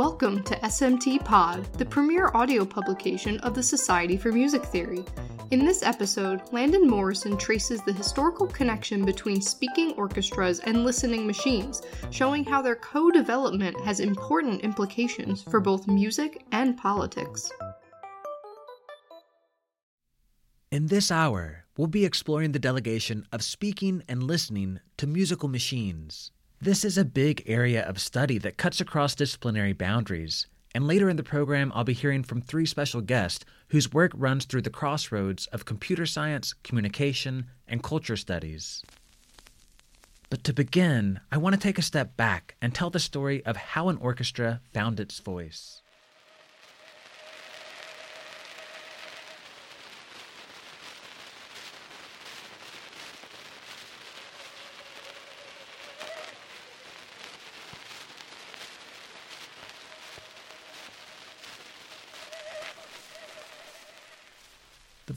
Welcome to SMT Pod, the premier audio publication of the Society for Music Theory. In this episode, Landon Morrison traces the historical connection between speaking orchestras and listening machines, showing how their co development has important implications for both music and politics. In this hour, we'll be exploring the delegation of speaking and listening to musical machines. This is a big area of study that cuts across disciplinary boundaries. And later in the program, I'll be hearing from three special guests whose work runs through the crossroads of computer science, communication, and culture studies. But to begin, I want to take a step back and tell the story of how an orchestra found its voice.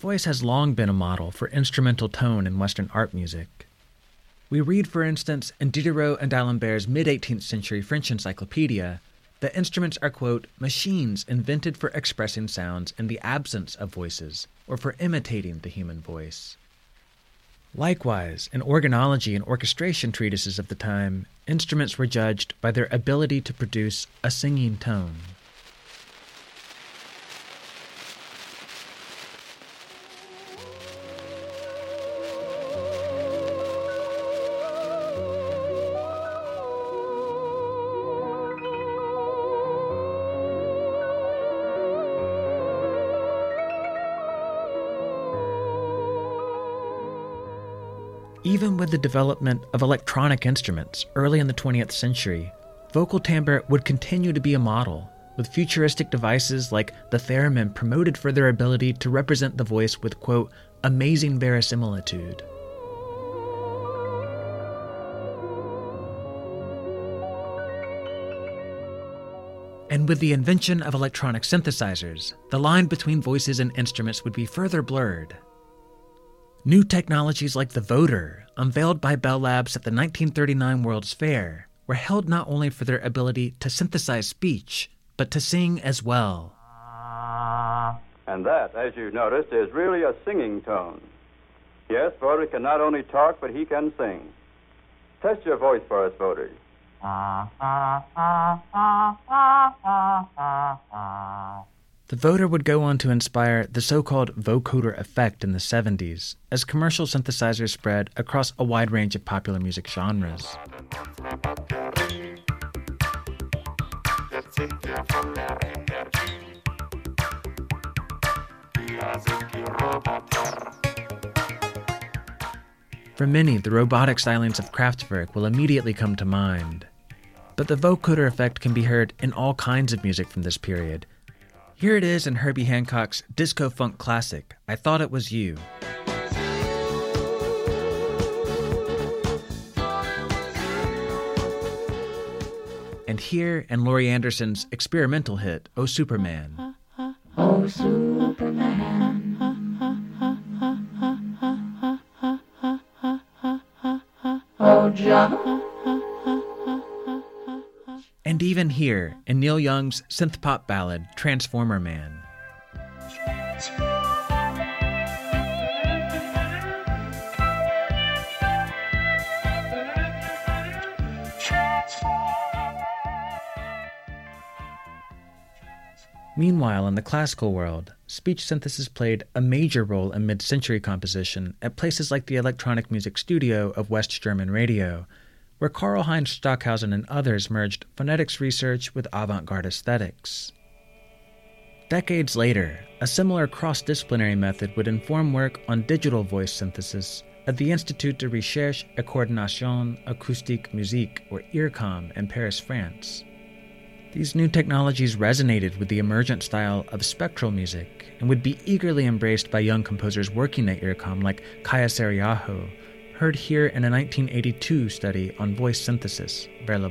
Voice has long been a model for instrumental tone in Western art music. We read, for instance, in Diderot and D'Alembert's mid 18th century French encyclopedia that instruments are, quote, machines invented for expressing sounds in the absence of voices or for imitating the human voice. Likewise, in organology and orchestration treatises of the time, instruments were judged by their ability to produce a singing tone. Even with the development of electronic instruments early in the 20th century, vocal timbre would continue to be a model, with futuristic devices like the theremin promoted for their ability to represent the voice with, quote, amazing verisimilitude. And with the invention of electronic synthesizers, the line between voices and instruments would be further blurred, New technologies like the voder, unveiled by Bell Labs at the 1939 World's Fair, were held not only for their ability to synthesize speech, but to sing as well. And that, as you've noticed, is really a singing tone. Yes, voder can not only talk, but he can sing. Test your voice for us, voder. The voder would go on to inspire the so called vocoder effect in the 70s as commercial synthesizers spread across a wide range of popular music genres. For many, the robotic stylings of Kraftwerk will immediately come to mind. But the vocoder effect can be heard in all kinds of music from this period, here it is in Herbie Hancock's disco funk classic, I Thought It Was You. And here in Laurie Anderson's experimental hit, Oh Superman. Oh Superman. Oh John even here in Neil Young's synth pop ballad, Transformer Man. Meanwhile, in the classical world, speech synthesis played a major role in mid century composition at places like the Electronic Music Studio of West German Radio, where Karlheinz Stockhausen and others merged phonetics research with avant garde aesthetics. Decades later, a similar cross disciplinary method would inform work on digital voice synthesis at the Institut de Recherche et Coordination Acoustique Musique, or IRCAM, in Paris, France. These new technologies resonated with the emergent style of spectral music and would be eagerly embraced by young composers working at IRCAM like Kaija Saariaho, heard here in a 1982 study on voice synthesis, Vers le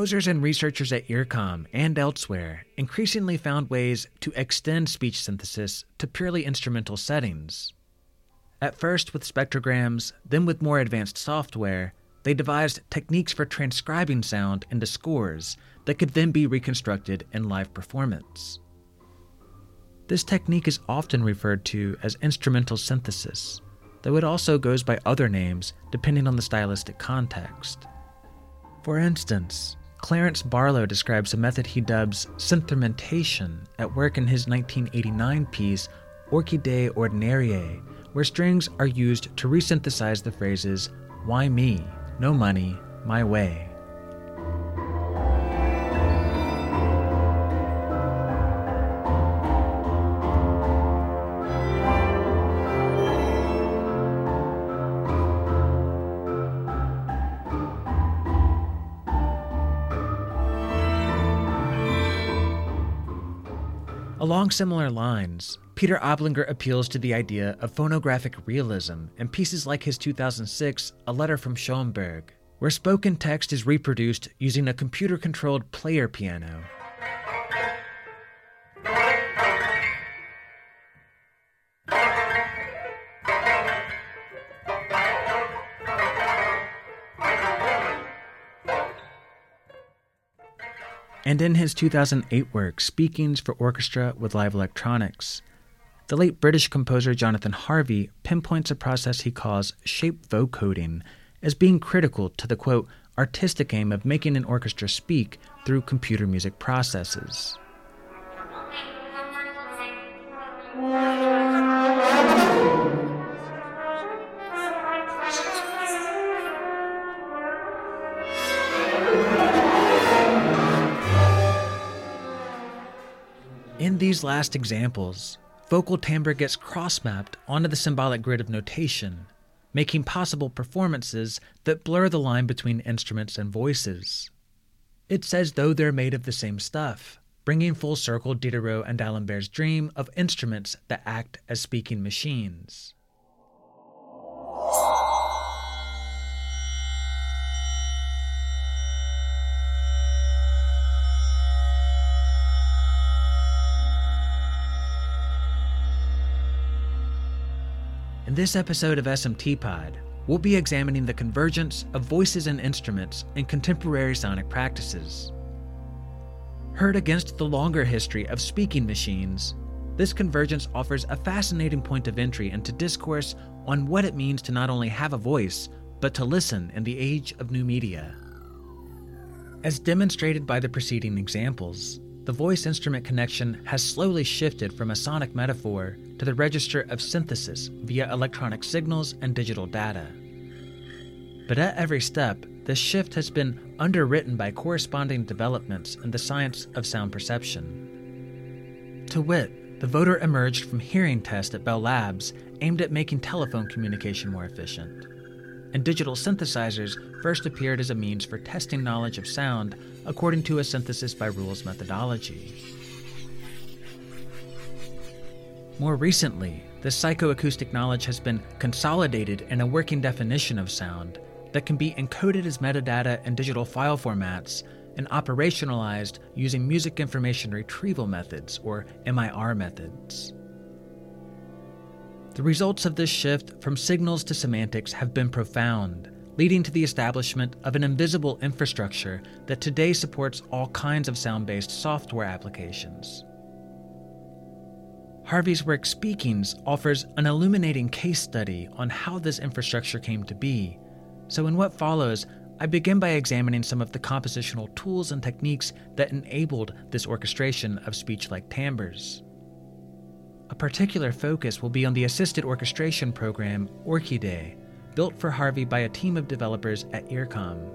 Composers and researchers at IRCAM and elsewhere increasingly found ways to extend speech synthesis to purely instrumental settings. At first with spectrograms, then with more advanced software, they devised techniques for transcribing sound into scores that could then be reconstructed in live performance. This technique is often referred to as instrumental synthesis, though it also goes by other names depending on the stylistic context. For instance, Clarence Barlow describes a method he dubs synthrumentation at work in his 1989 piece Orchidée Ordinaire, where strings are used to resynthesize the phrases, Why me? No money, my way. Along similar lines, Peter Ablinger appeals to the idea of phonographic realism in pieces like his 2006 A Letter from Schoenberg, where spoken text is reproduced using a computer controlled player piano. And in his 2008 work, Speakings for Orchestra with Live Electronics. The late British composer Jonathan Harvey pinpoints a process he calls shape vocoding as being critical to the quote, artistic aim of making an orchestra speak through computer music processes. These last examples, vocal timbre gets cross mapped onto the symbolic grid of notation, making possible performances that blur the line between instruments and voices. It's as though they're made of the same stuff, bringing full circle Diderot and D'Alembert's dream of instruments that act as speaking machines. In this episode of SMT Pod, we'll be examining the convergence of voices and instruments in contemporary sonic practices. Heard against the longer history of speaking machines, this convergence offers a fascinating point of entry into discourse on what it means to not only have a voice, but to listen in the age of new media. As demonstrated by the preceding examples, the voice instrument connection has slowly shifted from a sonic metaphor to the register of synthesis via electronic signals and digital data. But at every step, this shift has been underwritten by corresponding developments in the science of sound perception. To wit, the voder emerged from hearing tests at Bell Labs aimed at making telephone communication more efficient and digital synthesizers first appeared as a means for testing knowledge of sound according to a synthesis by rules methodology. More recently, this psychoacoustic knowledge has been consolidated in a working definition of sound that can be encoded as metadata in digital file formats and operationalized using music information retrieval methods, or MIR methods. The results of this shift from signals to semantics have been profound, leading to the establishment of an invisible infrastructure that today supports all kinds of sound based software applications. Harvey's work Speakings offers an illuminating case study on how this infrastructure came to be. So, in what follows, I begin by examining some of the compositional tools and techniques that enabled this orchestration of speech like timbres. A particular focus will be on the assisted orchestration program Orchidée, built for Harvey by a team of developers at IRCAM.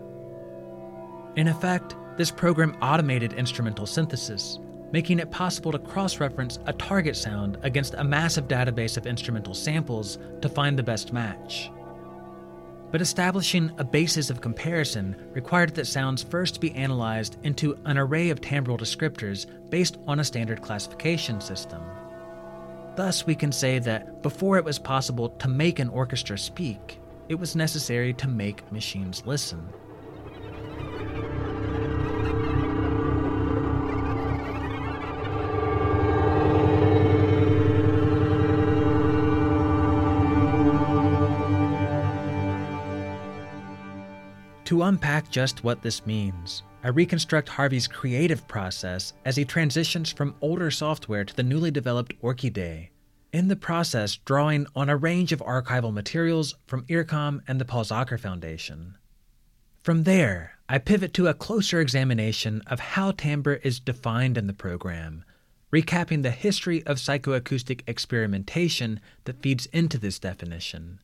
In effect, this program automated instrumental synthesis, making it possible to cross reference a target sound against a massive database of instrumental samples to find the best match. But establishing a basis of comparison required that sounds first be analyzed into an array of timbral descriptors based on a standard classification system. Thus, we can say that before it was possible to make an orchestra speak, it was necessary to make machines listen. To unpack just what this means, I reconstruct Harvey's creative process as he transitions from older software to the newly developed Orchidea, in the process drawing on a range of archival materials from IRCAM and the Paul Sacher Foundation. From there, I pivot to a closer examination of how timbre is defined in the program, recapping the history of psychoacoustic experimentation that feeds into this definition.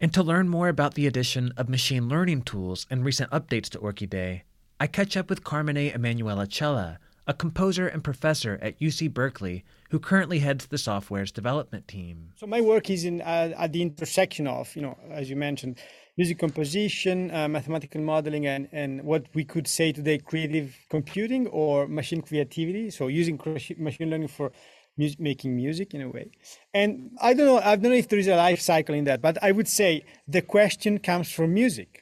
And to learn more about the addition of machine learning tools and recent updates to Orchidea, I catch up with Carmine Emanuele Cella, a composer and professor at UC Berkeley who currently heads the software's development team. So my work is in uh, at the intersection of, you know, as you mentioned, music composition, uh, mathematical modeling, and and what we could say today, creative computing or machine creativity. So using machine learning for music, making music in a way. And I don't know, I don't know if there is a life cycle in that, but I would say the question comes from music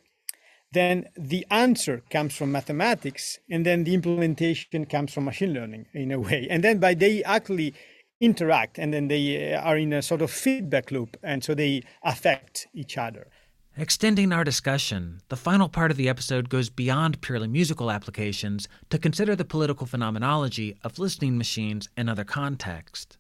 then the answer comes from mathematics and then the implementation comes from machine learning in a way and then by they actually interact and then they uh, are in a sort of feedback loop and so they affect each other Extending our discussion, the final part of the episode goes beyond purely musical applications to consider the political phenomenology of listening machines in other contexts.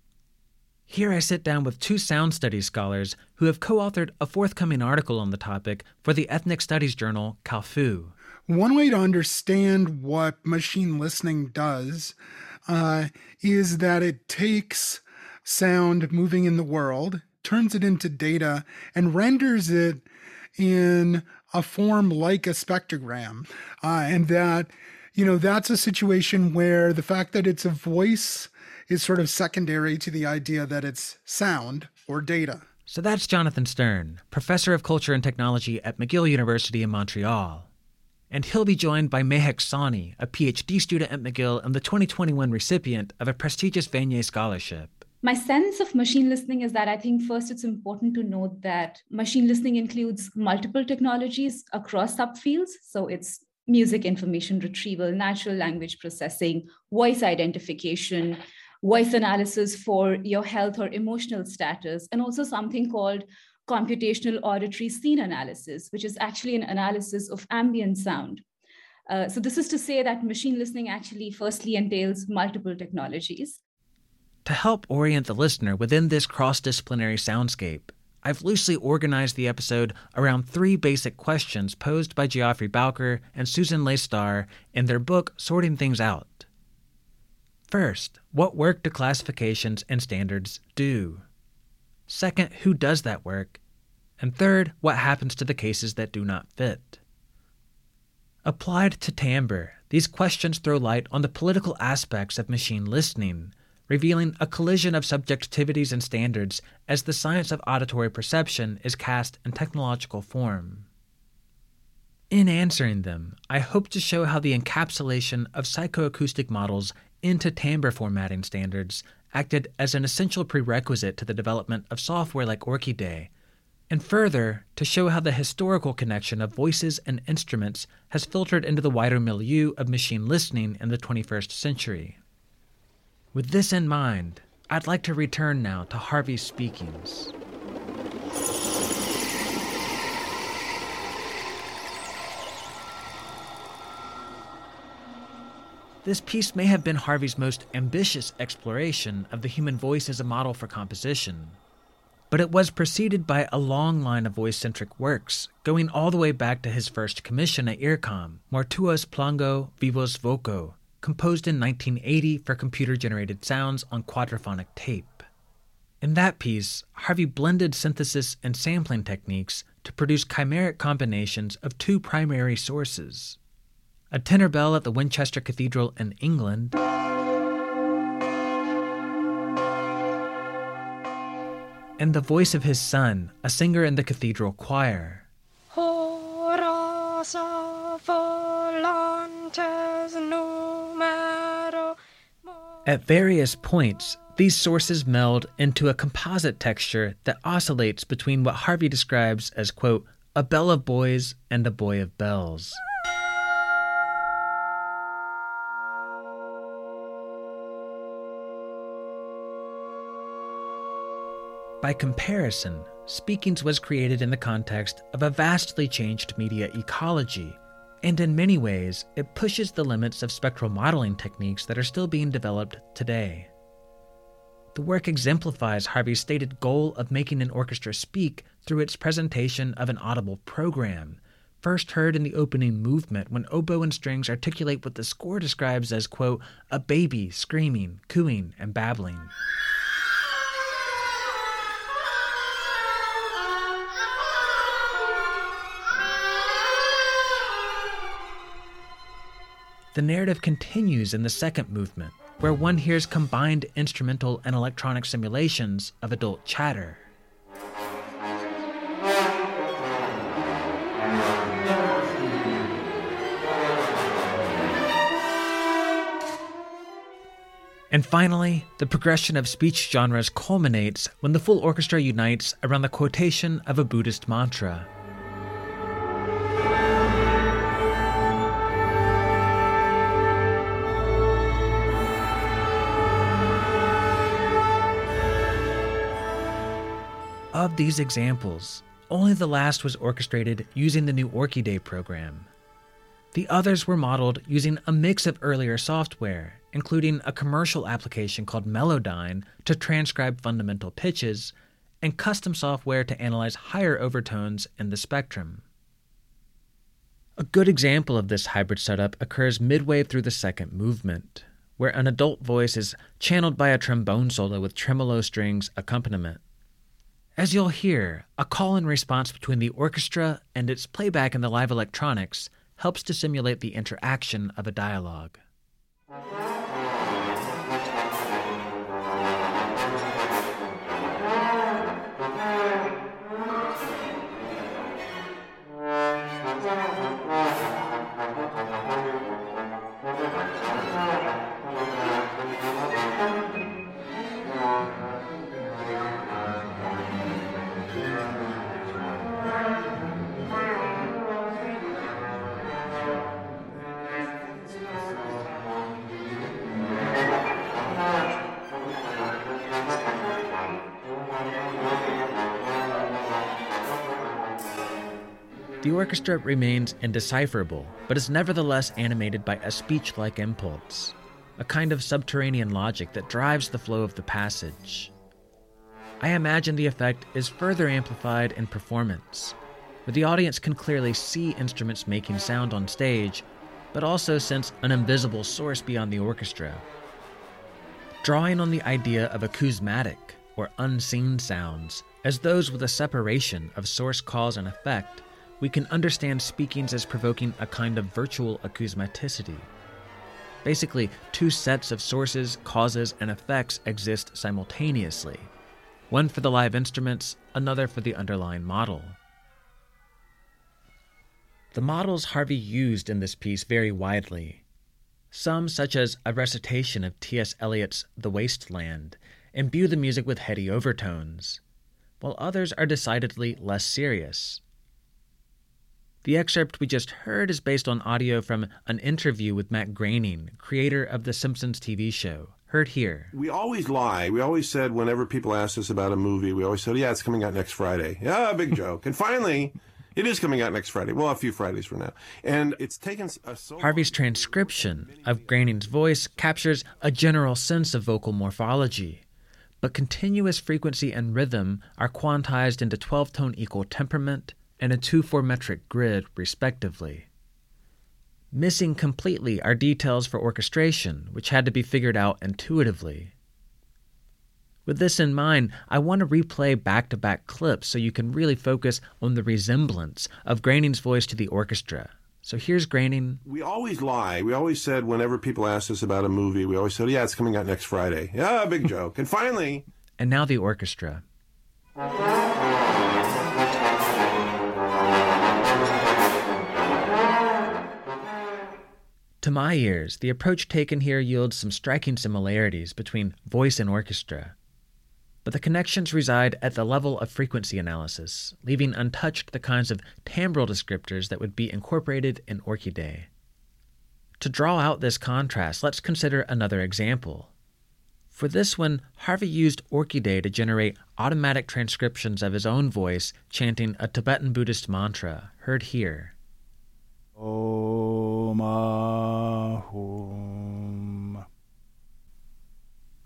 Here I sit down with two sound studies scholars who have co authored a forthcoming article on the topic for the ethnic studies journal Kalfou. One way to understand what machine listening does uh, is that it takes sound moving in the world, turns it into data, and renders it in a form like a spectrogram. Uh, and that, you know, that's a situation where the fact that it's a voice is sort of secondary to the idea that it's sound or data. So that's Jonathan Sterne, professor of culture and technology at McGill University in Montreal. And he'll be joined by Mehak Sawhney, a PhD student at McGill and the 2021 recipient of a prestigious Vanier Scholarship. My sense of machine listening is that I think first it's important to note that machine listening includes multiple technologies across subfields. So it's music information retrieval, natural language processing, voice identification, voice analysis for your health or emotional status, and also something called computational auditory scene analysis, which is actually an analysis of ambient sound. Uh, so this is to say that machine listening actually firstly entails multiple technologies. To help orient the listener within this cross-disciplinary soundscape, I've loosely organized the episode around three basic questions posed by Geoffrey Bowker and Susan Leigh Star in their book Sorting Things Out. First, what work do classifications and standards do? Second, who does that work? And third, what happens to the cases that do not fit? Applied to timbre, these questions throw light on the political aspects of machine listening, revealing a collision of subjectivities and standards as the science of auditory perception is cast in technological form. In answering them, I hope to show how the encapsulation of psychoacoustic models into timbre formatting standards acted as an essential prerequisite to the development of software like Orchidea, and further, to show how the historical connection of voices and instruments has filtered into the wider milieu of machine listening in the 21st century. With this in mind, I'd like to return now to Harvey's speakings. This piece may have been Harvey's most ambitious exploration of the human voice as a model for composition. But it was preceded by a long line of voice centric works, going all the way back to his first commission at IRCAM, Mortuos Plango Vivos Voco, composed in 1980 for computer generated sounds on quadraphonic tape. In that piece, Harvey blended synthesis and sampling techniques to produce chimeric combinations of two primary sources a tenor bell at the Winchester Cathedral in England, and the voice of his son, a singer in the cathedral choir. At various points, these sources meld into a composite texture that oscillates between what Harvey describes as, quote, a bell of boys and a boy of bells. By comparison, Speakings was created in the context of a vastly changed media ecology, and in many ways, it pushes the limits of spectral modeling techniques that are still being developed today. The work exemplifies Harvey's stated goal of making an orchestra speak through its presentation of an audible program, first heard in the opening movement when oboe and strings articulate what the score describes as, quote, a baby screaming, cooing, and babbling. The narrative continues in the second movement, where one hears combined instrumental and electronic simulations of adult chatter. And finally, the progression of speech genres culminates when the full orchestra unites around the quotation of a Buddhist mantra. These examples, only the last was orchestrated using the new Orchidea program. The others were modeled using a mix of earlier software, including a commercial application called Melodyne to transcribe fundamental pitches, and custom software to analyze higher overtones in the spectrum. A good example of this hybrid setup occurs midway through the second movement, where an adult voice is channeled by a trombone solo with tremolo strings accompaniment. As you'll hear, a call and response between the orchestra and its playback in the live electronics helps to simulate the interaction of a dialogue. The orchestra remains indecipherable, but is nevertheless animated by a speech like impulse, a kind of subterranean logic that drives the flow of the passage. I imagine the effect is further amplified in performance, where the audience can clearly see instruments making sound on stage, but also sense an invisible source beyond the orchestra. Drawing on the idea of acousmatic, or unseen sounds, as those with a separation of source cause and effect, we can understand speakings as provoking a kind of virtual acousmaticity. Basically, two sets of sources, causes, and effects exist simultaneously one for the live instruments, another for the underlying model. The models Harvey used in this piece vary widely. Some, such as a recitation of T.S. Eliot's The Waste Land, imbue the music with heady overtones, while others are decidedly less serious. The excerpt we just heard is based on audio from an interview with Matt Groening, creator of The Simpsons TV show. Heard here. We always lie. We always said, whenever people asked us about a movie, we always said, yeah, it's coming out next Friday. Yeah, big joke. and finally, it is coming out next Friday. Well, a few Fridays from now. And it's taken so Harvey's transcription of Groening's voice captures a general sense of vocal morphology, but continuous frequency and rhythm are quantized into 12 tone equal temperament, and a 2 4 metric grid, respectively. Missing completely are details for orchestration, which had to be figured out intuitively. With this in mind, I want to replay back to back clips so you can really focus on the resemblance of Groening's voice to the orchestra. So here's Groening. We always lie. We always said, whenever people asked us about a movie, we always said, yeah, it's coming out next Friday. Yeah, big joke. and finally. And now the orchestra. To my ears, the approach taken here yields some striking similarities between voice and orchestra. But the connections reside at the level of frequency analysis, leaving untouched the kinds of timbral descriptors that would be incorporated in Orchidea. To draw out this contrast, let's consider another example. For this one, Harvey used Orchidea to generate automatic transcriptions of his own voice chanting a Tibetan Buddhist mantra, heard here. Om Ahum.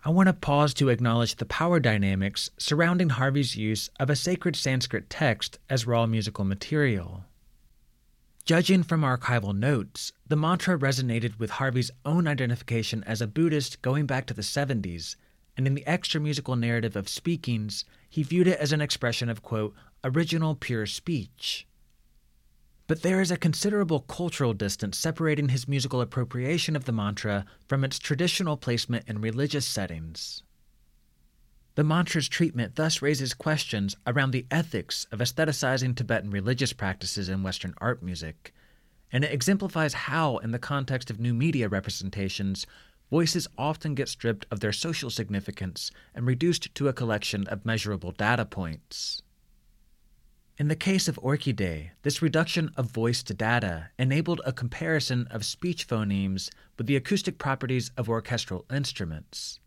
I want to pause to acknowledge the power dynamics surrounding Harvey's use of a sacred Sanskrit text as raw musical material. Judging from archival notes, the mantra resonated with Harvey's own identification as a Buddhist going back to the 70s, and in the extra musical narrative of Speakings, he viewed it as an expression of, quote, original pure speech. But there is a considerable cultural distance separating his musical appropriation of the mantra from its traditional placement in religious settings. The mantra's treatment thus raises questions around the ethics of aestheticizing Tibetan religious practices in Western art music, and it exemplifies how, in the context of new media representations, voices often get stripped of their social significance and reduced to a collection of measurable data points. In the case of Orchidée, this reduction of voice to data enabled a comparison of speech phonemes with the acoustic properties of orchestral instruments.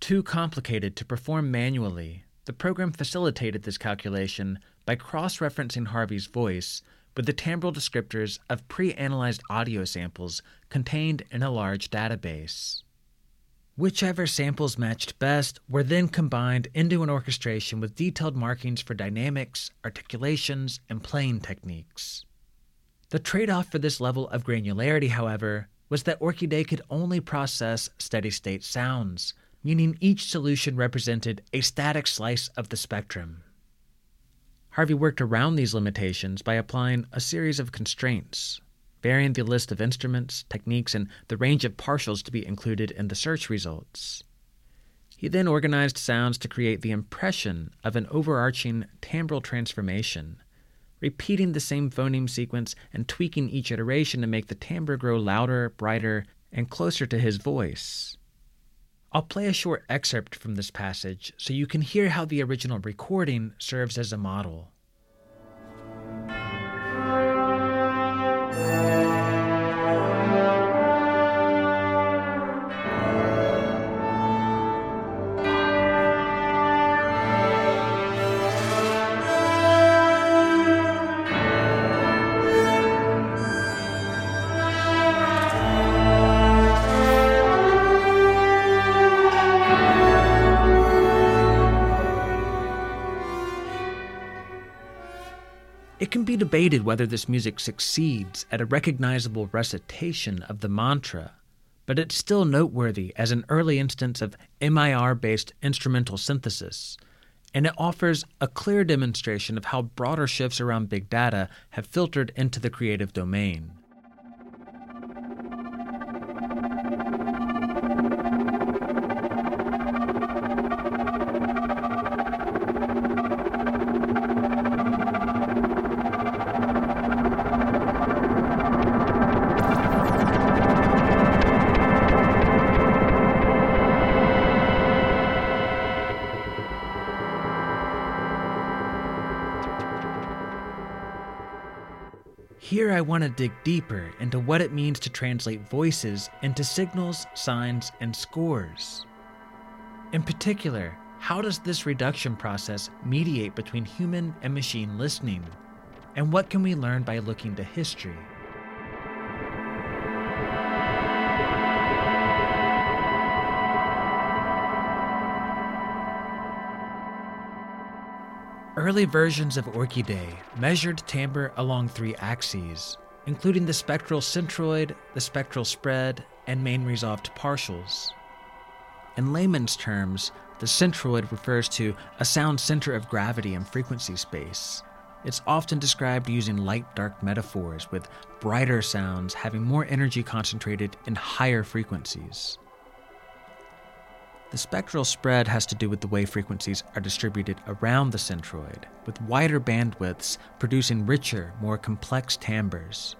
Too complicated to perform manually, the program facilitated this calculation by cross referencing Harvey's voice with the timbral descriptors of pre analyzed audio samples contained in a large database. Whichever samples matched best were then combined into an orchestration with detailed markings for dynamics, articulations, and playing techniques. The trade off for this level of granularity, however, was that Orchidea could only process steady state sounds, meaning each solution represented a static slice of the spectrum. Harvey worked around these limitations by applying a series of constraints, varying the list of instruments, techniques, and the range of partials to be included in the search results. He then organized sounds to create the impression of an overarching timbral transformation, repeating the same phoneme sequence and tweaking each iteration to make the timbre grow louder, brighter, and closer to his voice. I'll play a short excerpt from this passage so you can hear how the original recording serves as a model. Can be debated whether this music succeeds at a recognizable recitation of the mantra, but it's still noteworthy as an early instance of MIR based instrumental synthesis, and it offers a clear demonstration of how broader shifts around big data have filtered into the creative domain. Dig deeper into what it means to translate voices into signals, signs, and scores. In particular, how does this reduction process mediate between human and machine listening? And what can we learn by looking to history? Early versions of Orchidea measured timbre along three axes, including the spectral centroid, the spectral spread, and main resolved partials. In layman's terms, the centroid refers to a sound center of gravity in frequency space. It's often described using light dark metaphors, with brighter sounds having more energy concentrated in higher frequencies. The spectral spread has to do with the way frequencies are distributed around the centroid, with wider bandwidths producing richer, more complex timbres.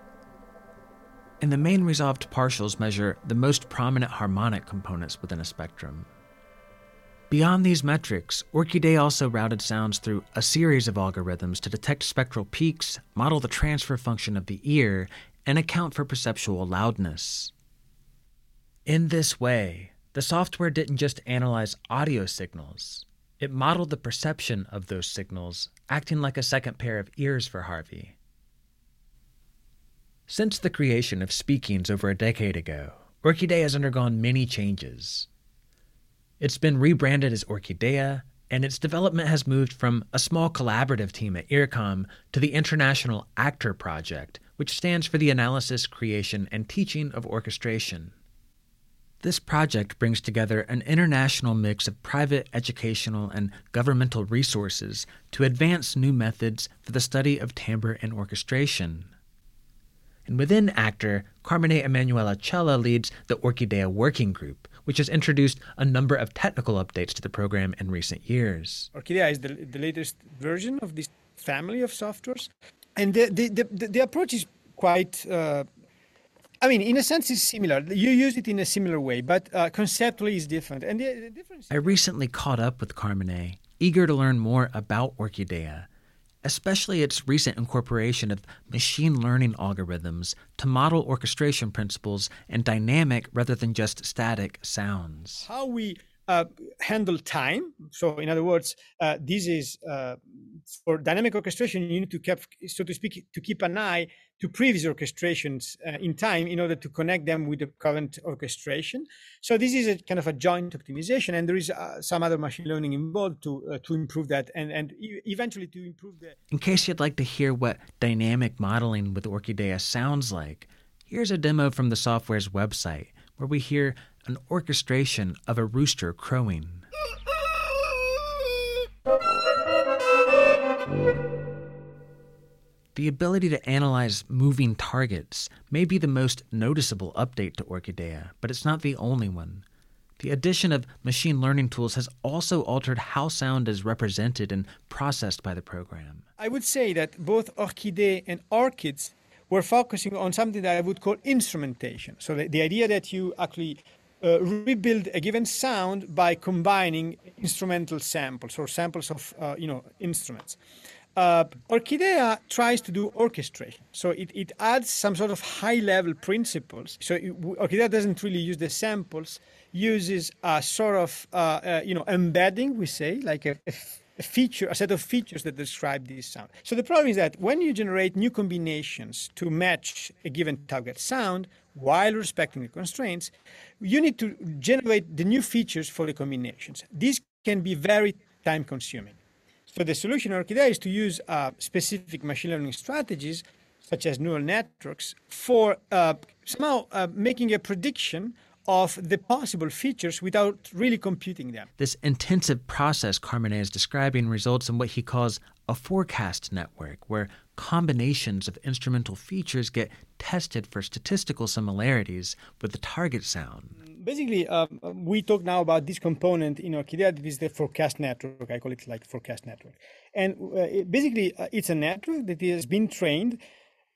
And the main resolved partials measure the most prominent harmonic components within a spectrum. Beyond these metrics, Orchidea also routed sounds through a series of algorithms to detect spectral peaks, model the transfer function of the ear, and account for perceptual loudness. In this way, The software didn't just analyze audio signals, it modeled the perception of those signals, acting like a second pair of ears for Harvey. Since the creation of Speakings over a decade ago, Orchidea has undergone many changes. It's been rebranded as Orchidea, and its development has moved from a small collaborative team at IRCAM to the International Actor Project, which stands for the analysis, creation, and teaching of orchestration. This project brings together an international mix of private, educational, and governmental resources to advance new methods for the study of timbre and orchestration. And within ACTOR, Carmine Emanuele Cella leads the Orchidea Working Group, which has introduced a number of technical updates to the program in recent years. Orchidea is the, the latest version of this family of softwares. And the, the, the, the approach is quite, uh, I mean, in a sense, it's similar. You use it in a similar way, but uh, conceptually it's different. And the, the difference. I recently caught up with Carmine, eager to learn more about Orchidea especially its recent incorporation of machine learning algorithms to model orchestration principles and dynamic rather than just static sounds. How we uh, handle time. So, in other words, uh, this is uh, for dynamic orchestration. You need to keep, so to speak, to keep an eye to previous orchestrations uh, in time in order to connect them with the current orchestration. So, this is a kind of a joint optimization, and there is uh, some other machine learning involved to uh, to improve that, and and eventually to improve the. In case you'd like to hear what dynamic modeling with Orchidea sounds like, here's a demo from the software's website where we hear an orchestration of a rooster crowing. The ability to analyze moving targets may be the most noticeable update to Orchidea, but it's not the only one. The addition of machine learning tools has also altered how sound is represented and processed by the program. I would say that both Orchidea and Orchids were focusing on something that I would call instrumentation. So the, the idea that you actually uh, rebuild a given sound by combining instrumental samples or samples of uh, you know instruments. Uh, Orchidea tries to do orchestration, so it, it adds some sort of high level principles. So it, Orchidea doesn't really use the samples, uses a sort of uh, uh, you know embedding, we say, like a a feature, a set of features that describe this sound. So the problem is that when you generate new combinations to match a given target sound while respecting the constraints, you need to generate the new features for the combinations. This can be very time consuming. So the solution Orchidea is to use uh, specific machine learning strategies such as neural networks for uh, somehow uh, making a prediction of the possible features without really computing them. This intensive process Carmine is describing results in what he calls a forecast network, where combinations of instrumental features get tested for statistical similarities with the target sound. Basically, um, we talk now about this component in Orchidea. This is the forecast network. I call it like forecast network. And uh, it, basically, uh, it's a network that has been trained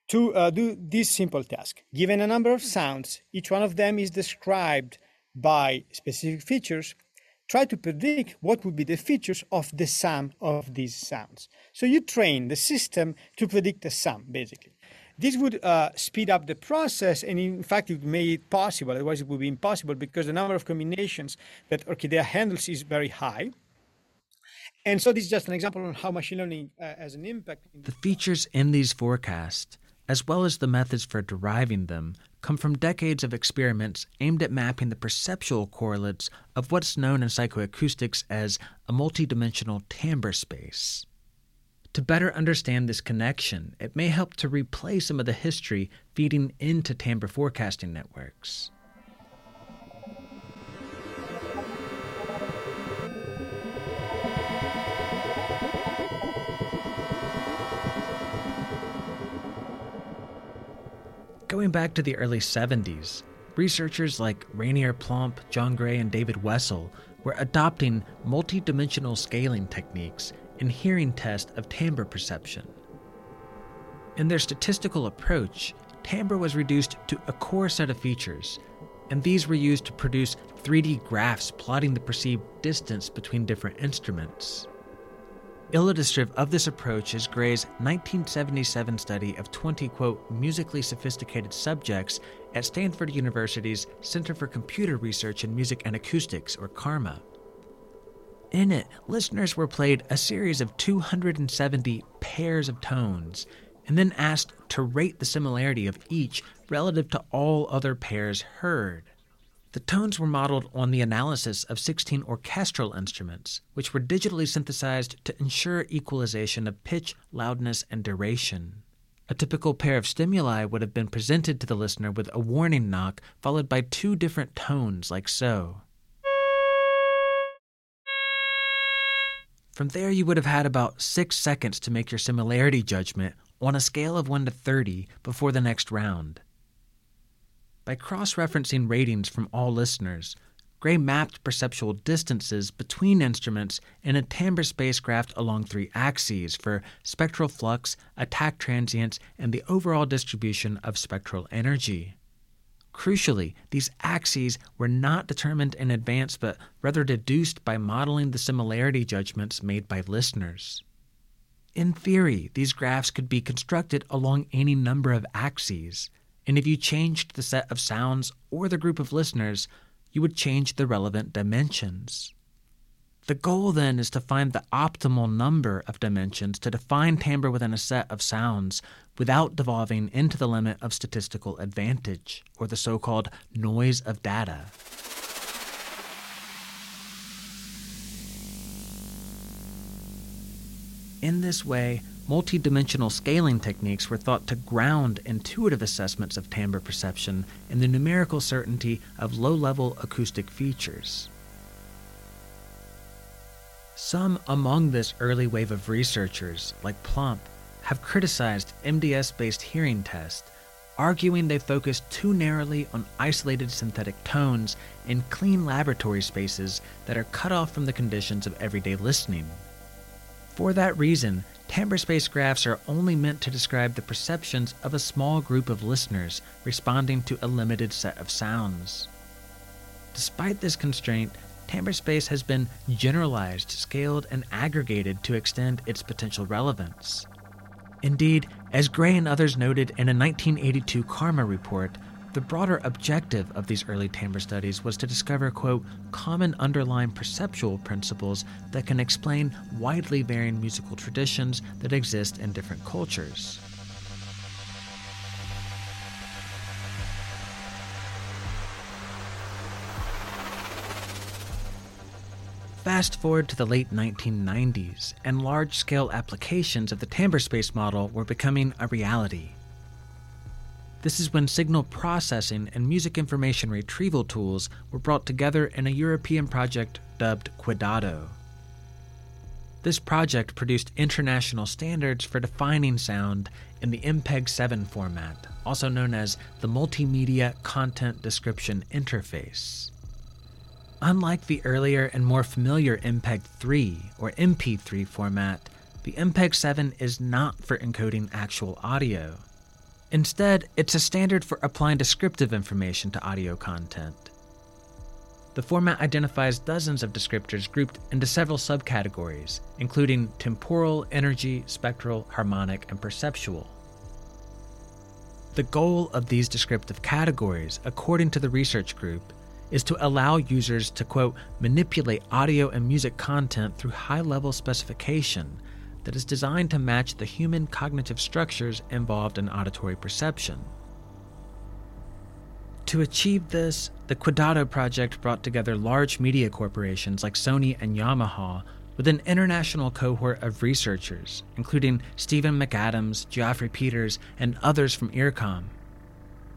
to uh, do this simple task. Given a number of sounds, each one of them is described by specific features. Try to predict what would be the features of the sum of these sounds. So you train the system to predict the sum, basically. This would uh, speed up the process, and in fact, it made it possible. Otherwise, it would be impossible because the number of combinations that Orchidea handles is very high. And so, this is just an example on how machine learning uh, has an impact. the features in these forecasts as well as the methods for deriving them, come from decades of experiments aimed at mapping the perceptual correlates of what's known in psychoacoustics as a multidimensional timbre space. To better understand this connection, it may help to replay some of the history feeding into timbre forecasting networks. Going back to the early 70s, researchers like Reinier Plomp, John Grey, and David Wessel were adopting multidimensional scaling techniques in hearing tests of timbre perception. In their statistical approach, timbre was reduced to a core set of features, and these were used to produce 3D graphs plotting the perceived distance between different instruments. Illustrative of this approach is Grey's 1977 study of 20, quote, musically sophisticated subjects at Stanford University's Center for Computer Research in Music and Acoustics, or CCRMA. In it, listeners were played a series of 270 pairs of tones and then asked to rate the similarity of each relative to all other pairs heard. The tones were modeled on the analysis of 16 orchestral instruments, which were digitally synthesized to ensure equalization of pitch, loudness, and duration. A typical pair of stimuli would have been presented to the listener with a warning knock followed by two different tones, like so. From there, you would have had about six seconds to make your similarity judgment on a scale of 1 to 30 before the next round. By cross referencing ratings from all listeners, Grey mapped perceptual distances between instruments in a timbre space graph along three axes for spectral flux, attack transients, and the overall distribution of spectral energy. Crucially, these axes were not determined in advance but rather deduced by modeling the similarity judgments made by listeners. In theory, these graphs could be constructed along any number of axes, and if you changed the set of sounds or the group of listeners, you would change the relevant dimensions. The goal then is to find the optimal number of dimensions to define timbre within a set of sounds without devolving into the limit of statistical advantage, or the so called noise of data. In this way, Multidimensional scaling techniques were thought to ground intuitive assessments of timbre perception in the numerical certainty of low level acoustic features. Some among this early wave of researchers, like Plomp, have criticized MDS based hearing tests, arguing they focus too narrowly on isolated synthetic tones in clean laboratory spaces that are cut off from the conditions of everyday listening. For that reason, timbre space graphs are only meant to describe the perceptions of a small group of listeners responding to a limited set of sounds. Despite this constraint, timbre space has been generalized, scaled, and aggregated to extend its potential relevance. Indeed, as Grey and others noted in a 1982 CCRMA report, the broader objective of these early timbre studies was to discover, quote, common underlying perceptual principles that can explain widely varying musical traditions that exist in different cultures. Fast forward to the late 1990s, and large scale applications of the timbre space model were becoming a reality. This is when signal processing and music information retrieval tools were brought together in a European project dubbed Cuidado. This project produced international standards for defining sound in the MPEG 7 format, also known as the Multimedia Content Description Interface. Unlike the earlier and more familiar MPEG 3 or MP3 format, the MPEG 7 is not for encoding actual audio. Instead, it's a standard for applying descriptive information to audio content. The format identifies dozens of descriptors grouped into several subcategories, including temporal, energy, spectral, harmonic, and perceptual. The goal of these descriptive categories, according to the research group, is to allow users to, quote, manipulate audio and music content through high level specification that is designed to match the human cognitive structures involved in auditory perception. To achieve this, the Cuidado project brought together large media corporations like Sony and Yamaha with an international cohort of researchers, including Stephen McAdams, Geoffroy Peeters, and others from IRCAM.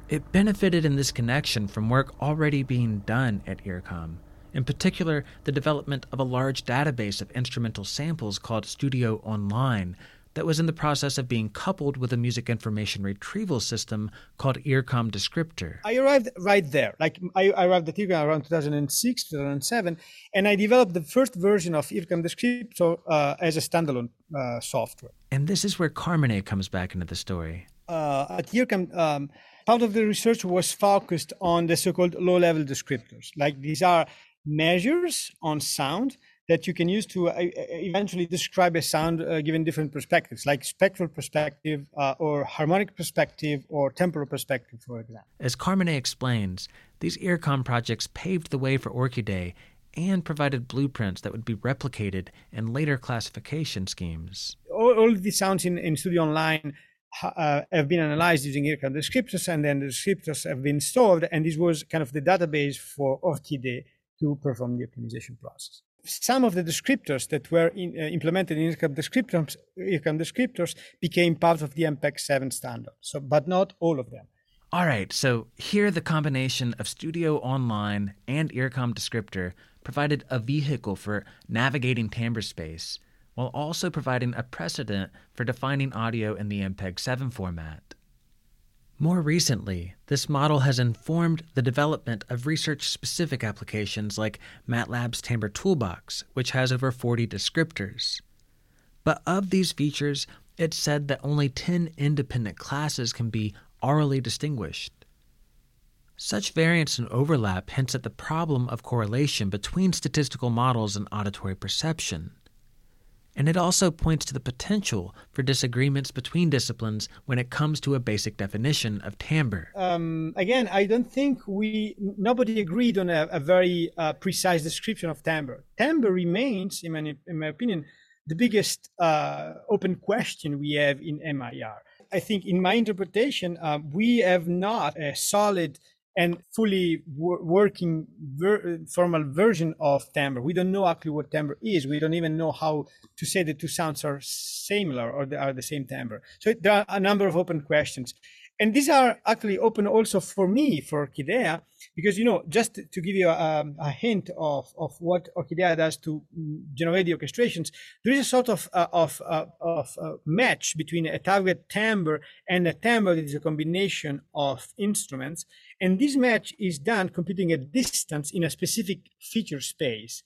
It benefited in this connection from work already being done at IRCAM in particular, the development of a large database of instrumental samples called Studio Online that was in the process of being coupled with a music information retrieval system called IRCAM Descriptor. I arrived right there. Like I arrived at IRCAM around 2006, 2007, and I developed the first version of IRCAM Descriptor uh, as a standalone uh, software. And this is where Carmine comes back into the story. Uh, at IRCAM, um, part of the research was focused on the so-called low-level descriptors. Like these are measures on sound that you can use to uh, eventually describe a sound uh, given different perspectives, like spectral perspective uh, or harmonic perspective or temporal perspective, for example. As Carmine explains, these IRCAM projects paved the way for Orchidea and provided blueprints that would be replicated in later classification schemes. All, all the sounds in, in Studio Online uh, have been analyzed using IRCAM descriptors, and then the descriptors have been stored, and this was kind of the database for Orchidea to perform the optimization process. Some of the descriptors that were in, uh, implemented in IRCAM descriptors, IRCAM descriptors became part of the MPEG 7 standard, so, but not all of them. All right, so here the combination of Studio Online and IRCAM Descriptor provided a vehicle for navigating timbre space while also providing a precedent for defining audio in the MPEG 7 format. More recently, this model has informed the development of research specific applications like MATLAB's Timbre Toolbox, which has over 40 descriptors. But of these features, it's said that only 10 independent classes can be aurally distinguished. Such variance and overlap hints at the problem of correlation between statistical models and auditory perception. And it also points to the potential for disagreements between disciplines when it comes to a basic definition of timbre. Um, again, I don't think we nobody agreed on a, a very uh, precise description of timbre. Timbre remains, in my, in my opinion, the biggest uh, open question we have in MIR. I think, in my interpretation, uh, we have not a solid and fully wor- working ver- formal version of timbre. We don't know actually what timbre is. We don't even know how to say the two sounds are similar or they are the same timbre. So there are a number of open questions. And these are actually open also for me, for Orchidea, because, you know, just to give you a, a hint of, of what Orchidea does to generate the orchestrations, there is a sort of, uh, of, uh, of uh, match between a target timbre and a timbre that is a combination of instruments. And this match is done computing a distance in a specific feature space.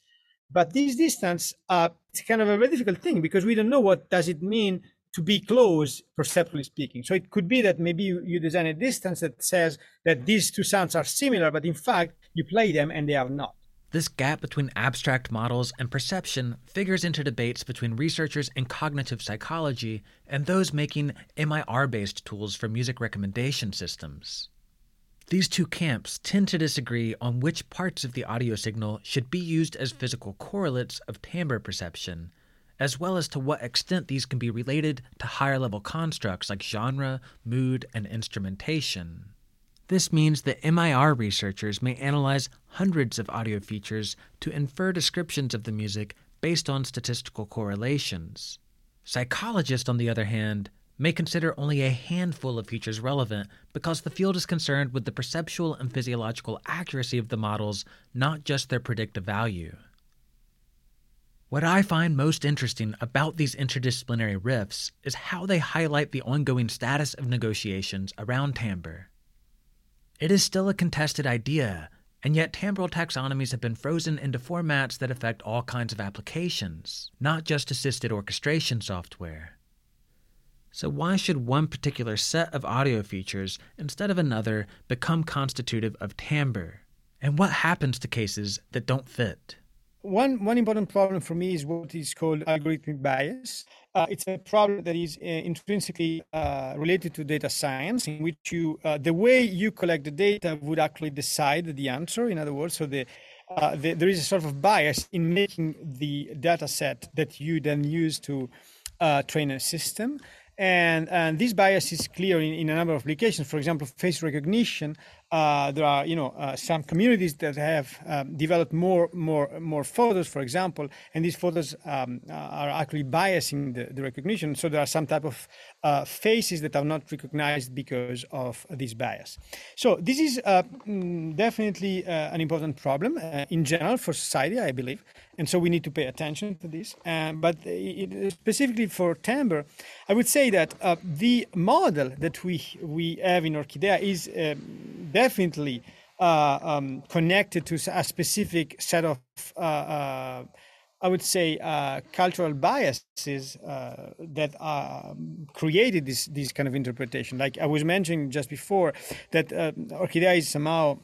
But this distance, uh, it's kind of a very difficult thing because we don't know what does it mean to be close, perceptually speaking. So it could be that maybe you, you design a distance that says that these two sounds are similar, but in fact you play them and they are not. This gap between abstract models and perception figures into debates between researchers in cognitive psychology and those making MIR based tools for music recommendation systems. These two camps tend to disagree on which parts of the audio signal should be used as physical correlates of timbre perception, as well as to what extent these can be related to higher level constructs like genre, mood, and instrumentation. This means that MIR researchers may analyze hundreds of audio features to infer descriptions of the music based on statistical correlations. Psychologists, on the other hand, may consider only a handful of features relevant because the field is concerned with the perceptual and physiological accuracy of the models, not just their predictive value. What I find most interesting about these interdisciplinary rifts is how they highlight the ongoing status of negotiations around timbre. It is still a contested idea, and yet timbral taxonomies have been frozen into formats that affect all kinds of applications, not just assisted orchestration software. So, why should one particular set of audio features instead of another become constitutive of timbre? And what happens to cases that don't fit? One, one important problem for me is what is called algorithmic bias. Uh, it's a problem that is uh, intrinsically uh, related to data science, in which you, uh, the way you collect the data would actually decide the answer. In other words, so the, uh, the, there is a sort of bias in making the data set that you then use to uh, train a system and and this bias is clear in, in a number of applications. For example, face recognition. Uh, there are you know uh, some communities that have um, developed more more more photos, for example, and these photos um, are actually biasing the, the, recognition. So there are some type of uh, faces that are not recognized because of this bias. So this is uh, mm, definitely uh, an important problem in general for society, I believe and so we need to pay attention to this. But it, specifically for timbre, I would say that the model that we we have in Orchidea is uh, definitely uh, um, connected to a specific set of. Uh, uh, I would say cultural biases that created this this kind of interpretation. Like I was mentioning just before, that Orchidea is somehow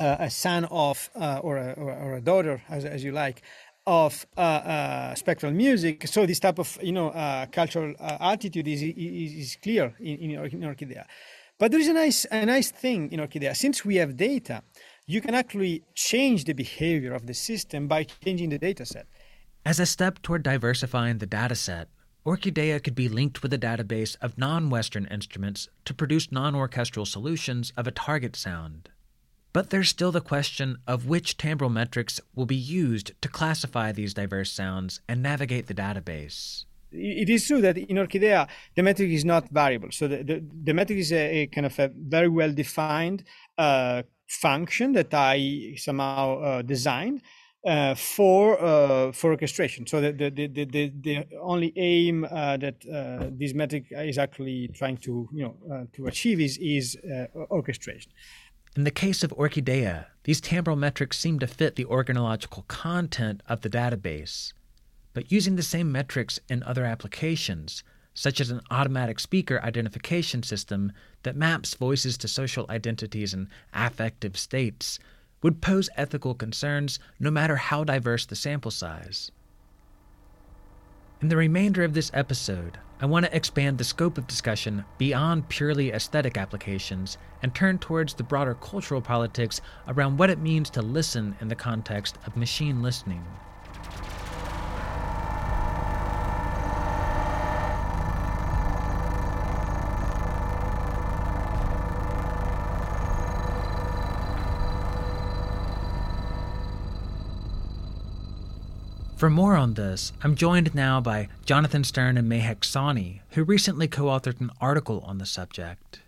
uh, a son of uh, or, a, or, a, daughter, as, as you like, of uh, uh, spectral music. So this type of you know uh, cultural uh, attitude is, is, is clear in, in Orchidea. But there is a nice a nice thing in Orchidea. Since we have data, you can actually change the behavior of the system by changing the data set. As a step toward diversifying the data set, Orchidea could be linked with a database of non Western instruments to produce non orchestral solutions of a target sound. But there's still the question of which timbral metrics will be used to classify these diverse sounds and navigate the database. It is true that in Orchidea, the metric is not variable. So the, the, the metric is a, a, kind of a very well defined uh, function that I somehow uh, designed. Uh, for uh, for orchestration. So the the, the, the, the only aim uh, that uh, this metric is actually trying to you know uh, to achieve is is uh, orchestration. In the case of Orchidea, these timbral metrics seem to fit the organological content of the database. But using the same metrics in other applications, such as an automatic speaker identification system that maps voices to social identities and affective states, would pose ethical concerns no matter how diverse the sample size. In the remainder of this episode, I want to expand the scope of discussion beyond purely aesthetic applications and turn towards the broader cultural politics around what it means to listen in the context of machine listening. For more on this, I'm joined now by Jonathan Sterne and Mehak Sawhney, who recently co authored an article on the subject.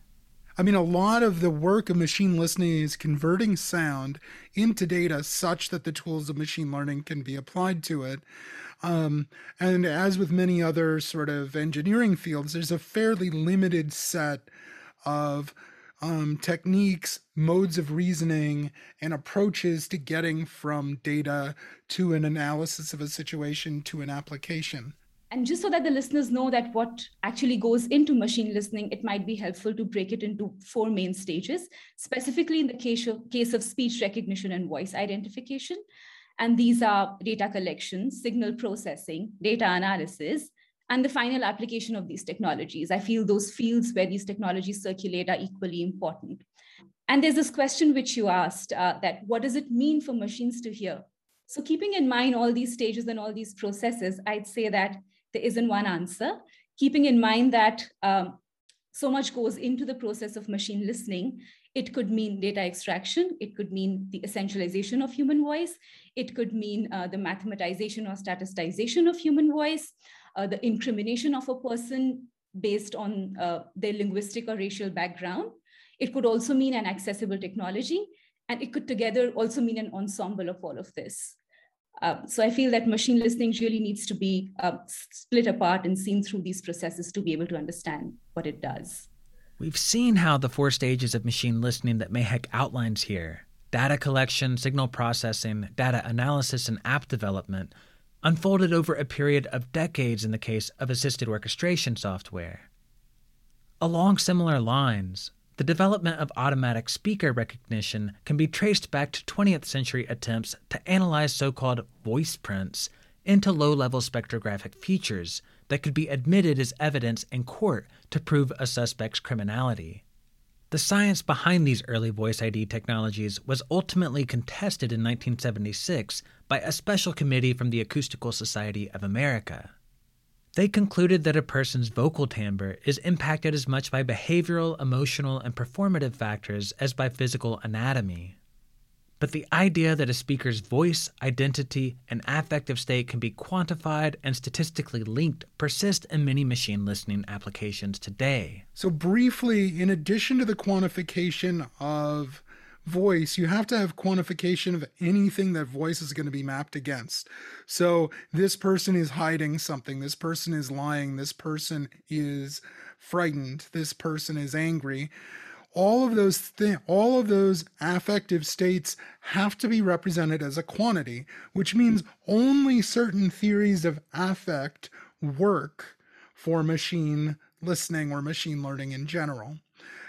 I mean, a lot of the work of machine listening is converting sound into data such that the tools of machine learning can be applied to it. Um, and as with many other sort of engineering fields, there's a fairly limited set of um, techniques, modes of reasoning, and approaches to getting from data to an analysis of a situation to an application. And just so that the listeners know that what actually goes into machine listening, it might be helpful to break it into four main stages, specifically in the case of, case of speech recognition and voice identification. And these are data collection, signal processing, data analysis, and the final application of these technologies. I feel those fields where these technologies circulate are equally important. And there's this question which you asked uh, that what does it mean for machines to hear? So, keeping in mind all these stages and all these processes, I'd say that there isn't one answer. Keeping in mind that um, so much goes into the process of machine listening, it could mean data extraction, it could mean the essentialization of human voice, it could mean uh, the mathematization or staticization of human voice, uh, the incrimination of a person based on uh, their linguistic or racial background. It could also mean an accessible technology, and it could together also mean an ensemble of all of this. Um, so I feel that machine listening really needs to be uh, split apart and seen through these processes to be able to understand what it does. We've seen how the four stages of machine listening that Mehak outlines here data collection, signal processing, data analysis, and app development unfolded over a period of decades in the case of assisted orchestration software. Along similar lines, the development of automatic speaker recognition can be traced back to 20th century attempts to analyze so called voice prints into low level spectrographic features that could be admitted as evidence in court to prove a suspect's criminality. The science behind these early voice ID technologies was ultimately contested in 1976 by a special committee from the Acoustical Society of America. They concluded that a person's vocal timbre is impacted as much by behavioral, emotional, and performative factors as by physical anatomy. But the idea that a speaker's voice, identity, and affective state can be quantified and statistically linked persist in many machine listening applications today. So, briefly, in addition to the quantification of voice, you have to have quantification of anything that voice is going to be mapped against. So, this person is hiding something, this person is lying, this person is frightened, this person is angry all of those th- all of those affective states have to be represented as a quantity which means only certain theories of affect work for machine listening or machine learning in general.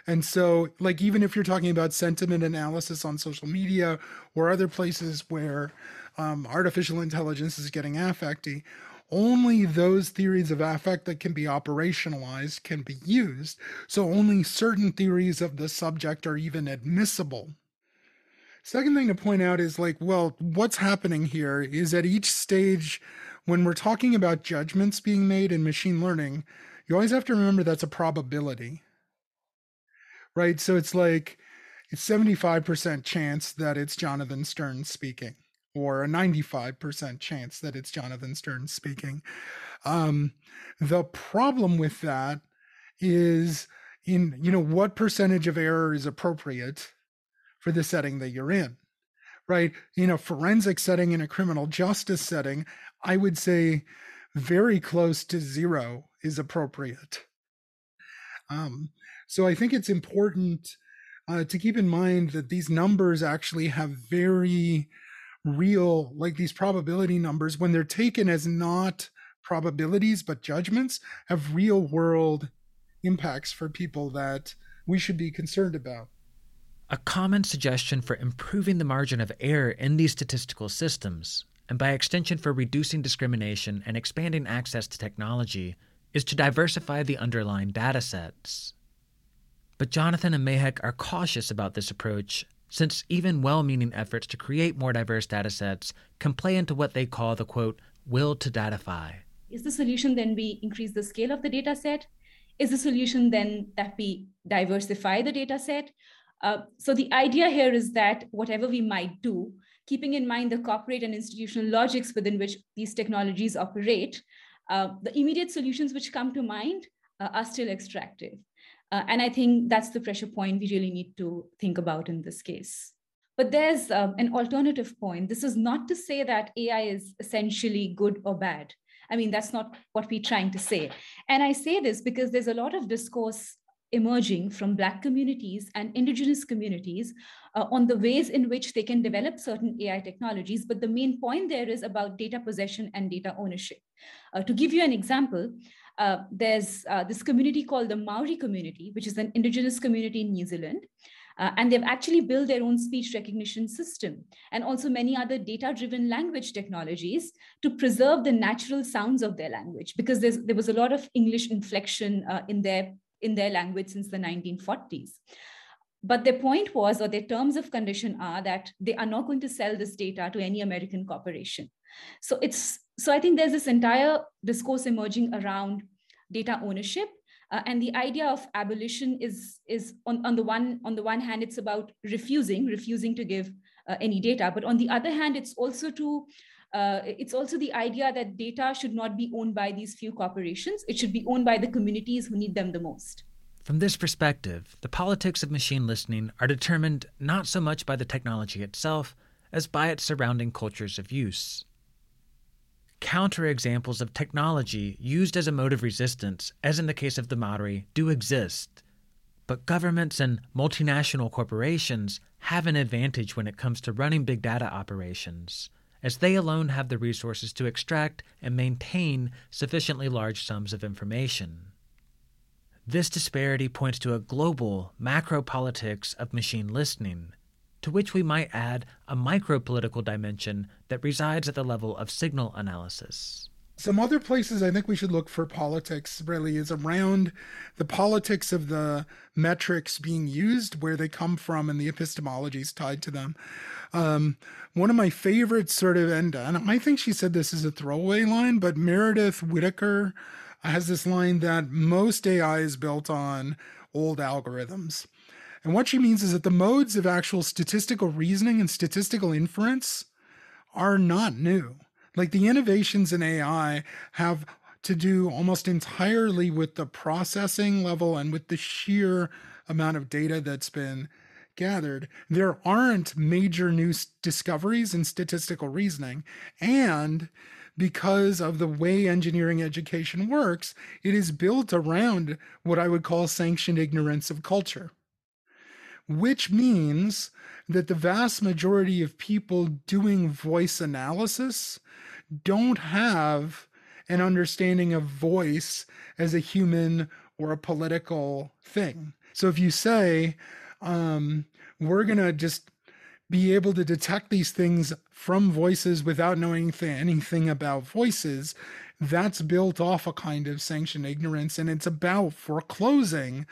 And so like even if you're talking about sentiment analysis on social media or other places where um, artificial intelligence is getting affecty, only those theories of affect that can be operationalized can be used. So only certain theories of the subject are even admissible. Second thing to point out is like, well, what's happening here is at each stage, when we're talking about judgments being made in machine learning, you always have to remember that's a probability. Right? So it's like it's 75% chance that it's Jonathan Sterne speaking or a 95% chance that it's Jonathan Sterne speaking. Um, the problem with that is in, you know, what percentage of error is appropriate for the setting that you're in, right? In a forensic setting, in a criminal justice setting, I would say very close to zero is appropriate. Um, so I think it's important uh, to keep in mind that these numbers actually have very real, like these probability numbers, when they're taken as not probabilities but judgments, have real world impacts for people that we should be concerned about. A common suggestion for improving the margin of error in these statistical systems, and by extension for reducing discrimination and expanding access to technology, is to diversify the underlying data sets. But Jonathan and Mehak are cautious about this approach since even well meaning efforts to create more diverse data sets can play into what they call the quote, will to datify. Is the solution then we increase the scale of the data set? Is the solution then that we diversify the data set? Uh, so the idea here is that whatever we might do, keeping in mind the corporate and institutional logics within which these technologies operate, uh, the immediate solutions which come to mind uh, are still extractive. Uh, and I think that's the pressure point we really need to think about in this case. But there's um, an alternative point. This is not to say that AI is essentially good or bad. I mean, that's not what we're trying to say. And I say this because there's a lot of discourse emerging from Black communities and Indigenous communities uh, on the ways in which they can develop certain AI technologies. But the main point there is about data possession and data ownership. Uh, to give you an example, uh, there's uh, this community called the Maori community, which is an indigenous community in New Zealand. Uh, and they've actually built their own speech recognition system and also many other data driven language technologies to preserve the natural sounds of their language because there was a lot of English inflection uh, in, their, in their language since the 1940s. But their point was, or their terms of condition are that they are not going to sell this data to any American corporation. So it's so I think there's this entire discourse emerging around data ownership. Uh, and the idea of abolition is, is on, on, the one, on the one hand, it's about refusing, refusing to give uh, any data. But on the other hand, it's also to uh, it's also the idea that data should not be owned by these few corporations. It should be owned by the communities who need them the most. From this perspective, the politics of machine listening are determined not so much by the technology itself as by its surrounding cultures of use counterexamples of technology used as a mode of resistance, as in the case of the Maori, do exist. But governments and multinational corporations have an advantage when it comes to running big data operations, as they alone have the resources to extract and maintain sufficiently large sums of information. This disparity points to a global macro politics of machine listening to which we might add a micropolitical dimension that resides at the level of signal analysis. Some other places I think we should look for politics really is around the politics of the metrics being used, where they come from, and the epistemologies tied to them. Um, one of my favorite sort of, and, and I think she said this is a throwaway line, but Meredith Whittaker has this line that most AI is built on old algorithms. And what she means is that the modes of actual statistical reasoning and statistical inference are not new. Like the innovations in AI have to do almost entirely with the processing level and with the sheer amount of data that's been gathered. There aren't major new discoveries in statistical reasoning. And because of the way engineering education works, it is built around what I would call sanctioned ignorance of culture which means that the vast majority of people doing voice analysis don't have an understanding of voice as a human or a political thing. So if you say, um, we're going to just be able to detect these things from voices without knowing anything about voices, that's built off a kind of sanctioned ignorance. And it's about foreclosing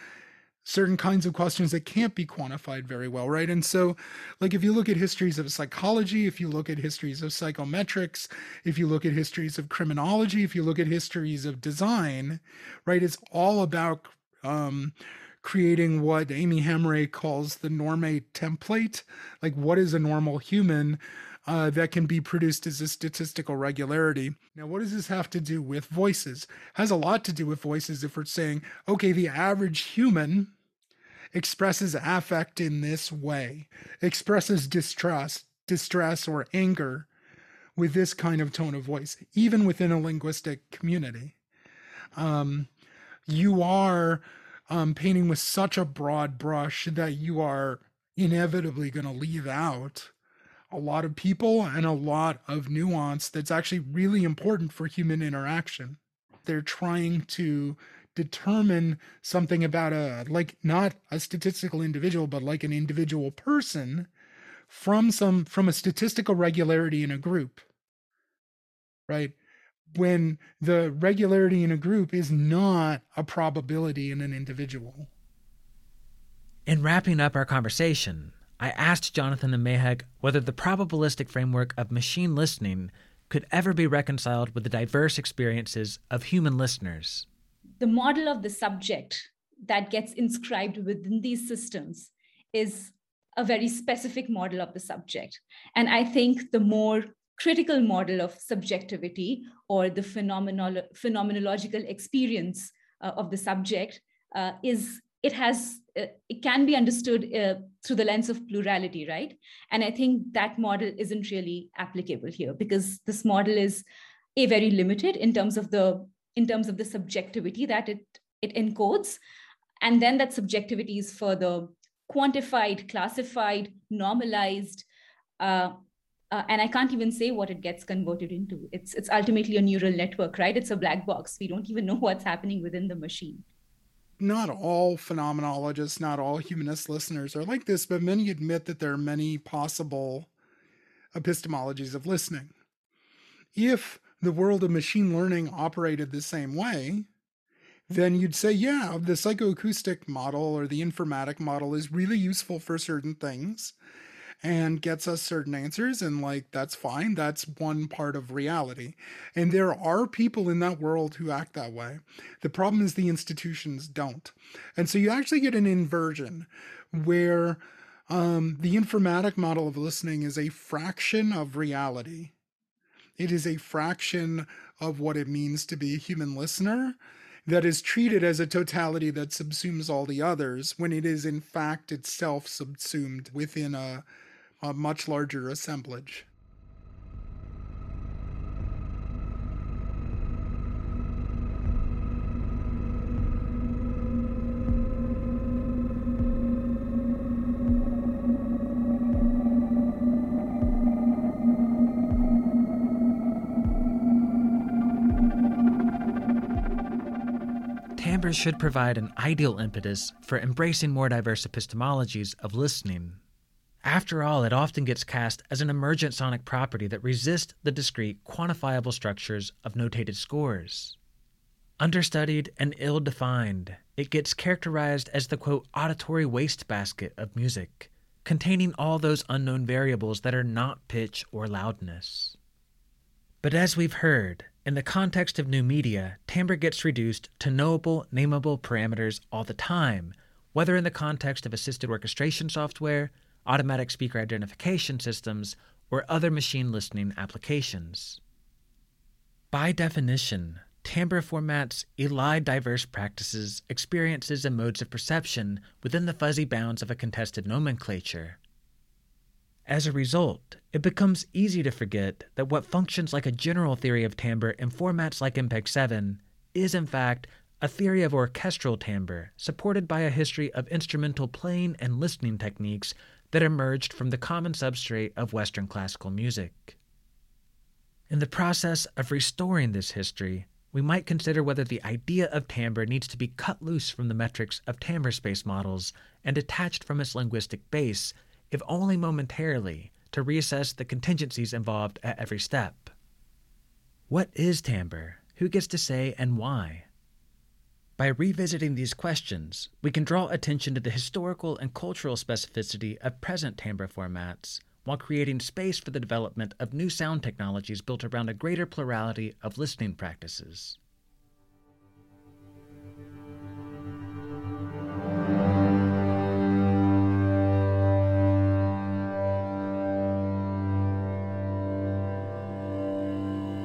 certain kinds of questions that can't be quantified very well, right? And so, like, if you look at histories of psychology, if you look at histories of psychometrics, if you look at histories of criminology, if you look at histories of design, right, it's all about um, creating what Aimi Hamraie calls the normate template. Like, what is a normal human? Uh, that can be produced as a statistical regularity. Now, what does this have to do with voices? It has a lot to do with voices if we're saying, okay, the average human expresses affect in this way, expresses distrust, distress, or anger with this kind of tone of voice, even within a linguistic community. Um, you are um, painting with such a broad brush that you are inevitably going to leave out a lot of people and a lot of nuance that's actually really important for human interaction. They're trying to determine something about a, like, not a statistical individual, but like an individual person from some, from a statistical regularity in a group, right? When the regularity in a group is not a probability in an individual. In wrapping up our conversation, I asked Jonathan and Mehak whether the probabilistic framework of machine listening could ever be reconciled with the diverse experiences of human listeners. The model of the subject that gets inscribed within these systems is a very specific model of the subject. And I think the more critical model of subjectivity or the phenomenolo- phenomenological experience uh, of the subject uh, is it has it can be understood uh, through the lens of plurality right and i think that model isn't really applicable here because this model is a very limited in terms of the in terms of the subjectivity that it it encodes and then that subjectivity is further quantified classified normalized uh, uh, and I can't even say what it gets converted into. It's it's ultimately a neural network, right? It's a black box. We don't even know what's happening within the machine not all phenomenologists, not all humanist listeners are like this, but many admit that there are many possible epistemologies of listening. If the world of machine learning operated the same way, then you'd say, yeah, the psychoacoustic model or the informatic model is really useful for certain things and gets us certain answers and like that's fine. That's one part of reality. And there are people in that world who act that way. The problem is the institutions don't. And so you actually get an inversion where um, the informatic model of listening is a fraction of reality. It is a fraction of what it means to be a human listener that is treated as a totality that subsumes all the others when it is in fact itself subsumed within a a much larger assemblage. Should provide an ideal impetus for embracing more diverse epistemologies of listening after all, it often gets cast as an emergent sonic property that resists the discrete, quantifiable structures of notated scores. Understudied and ill defined, it gets characterized as the quote, auditory wastebasket of music, containing all those unknown variables that are not pitch or loudness. But as we've heard, in the context of new media, timbre gets reduced to knowable, nameable parameters all the time, whether in the context of assisted orchestration software, automatic speaker identification systems, or other machine listening applications. By definition, timbre formats elide diverse practices, experiences, and modes of perception within the fuzzy bounds of a contested nomenclature. As a result, it becomes easy to forget that what functions like a general theory of timbre in formats like MPEG 7 is, in fact, a theory of orchestral timbre supported by a history of instrumental playing and listening techniques that emerged from the common substrate of Western classical music. In the process of restoring this history, we might consider whether the idea of timbre needs to be cut loose from the metrics of timbre space models and detached from its linguistic base if only momentarily, to reassess the contingencies involved at every step. What is timbre? Who gets to say and why? By revisiting these questions, we can draw attention to the historical and cultural specificity of present timbre formats while creating space for the development of new sound technologies built around a greater plurality of listening practices.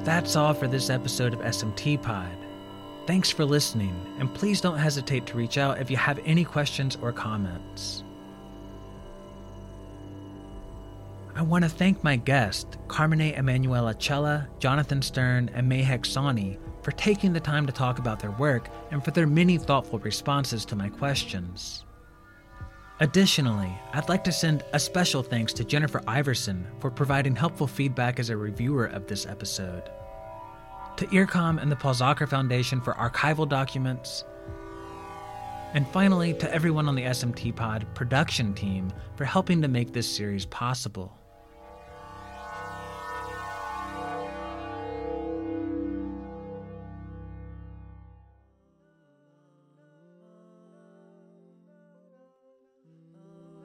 That's all for this episode of SMT Pod. Thanks for listening, and please don't hesitate to reach out if you have any questions or comments. I want to thank my guests, Carmine Emanuele Cella, Jonathan Sterne, and Mehak Sawhney, for taking the time to talk about their work and for their many thoughtful responses to my questions. Additionally, I'd like to send a special thanks to Jennifer Iverson for providing helpful feedback as a reviewer of this episode, to IRCAM and the Paul Sacher Foundation for archival documents, and finally to everyone on the SMT Pod production team for helping to make this series possible.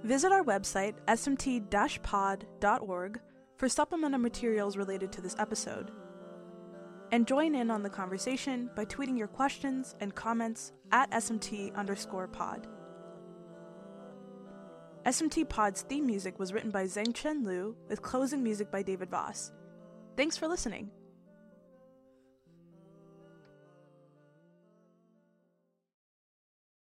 Visit our website, smt pod.org, for supplemental materials related to this episode. And join in on the conversation by tweeting your questions and comments at SMT underscore pod. SMT Pod's theme music was written by Zhengchen Liu, with closing music by David Voss. Thanks for listening.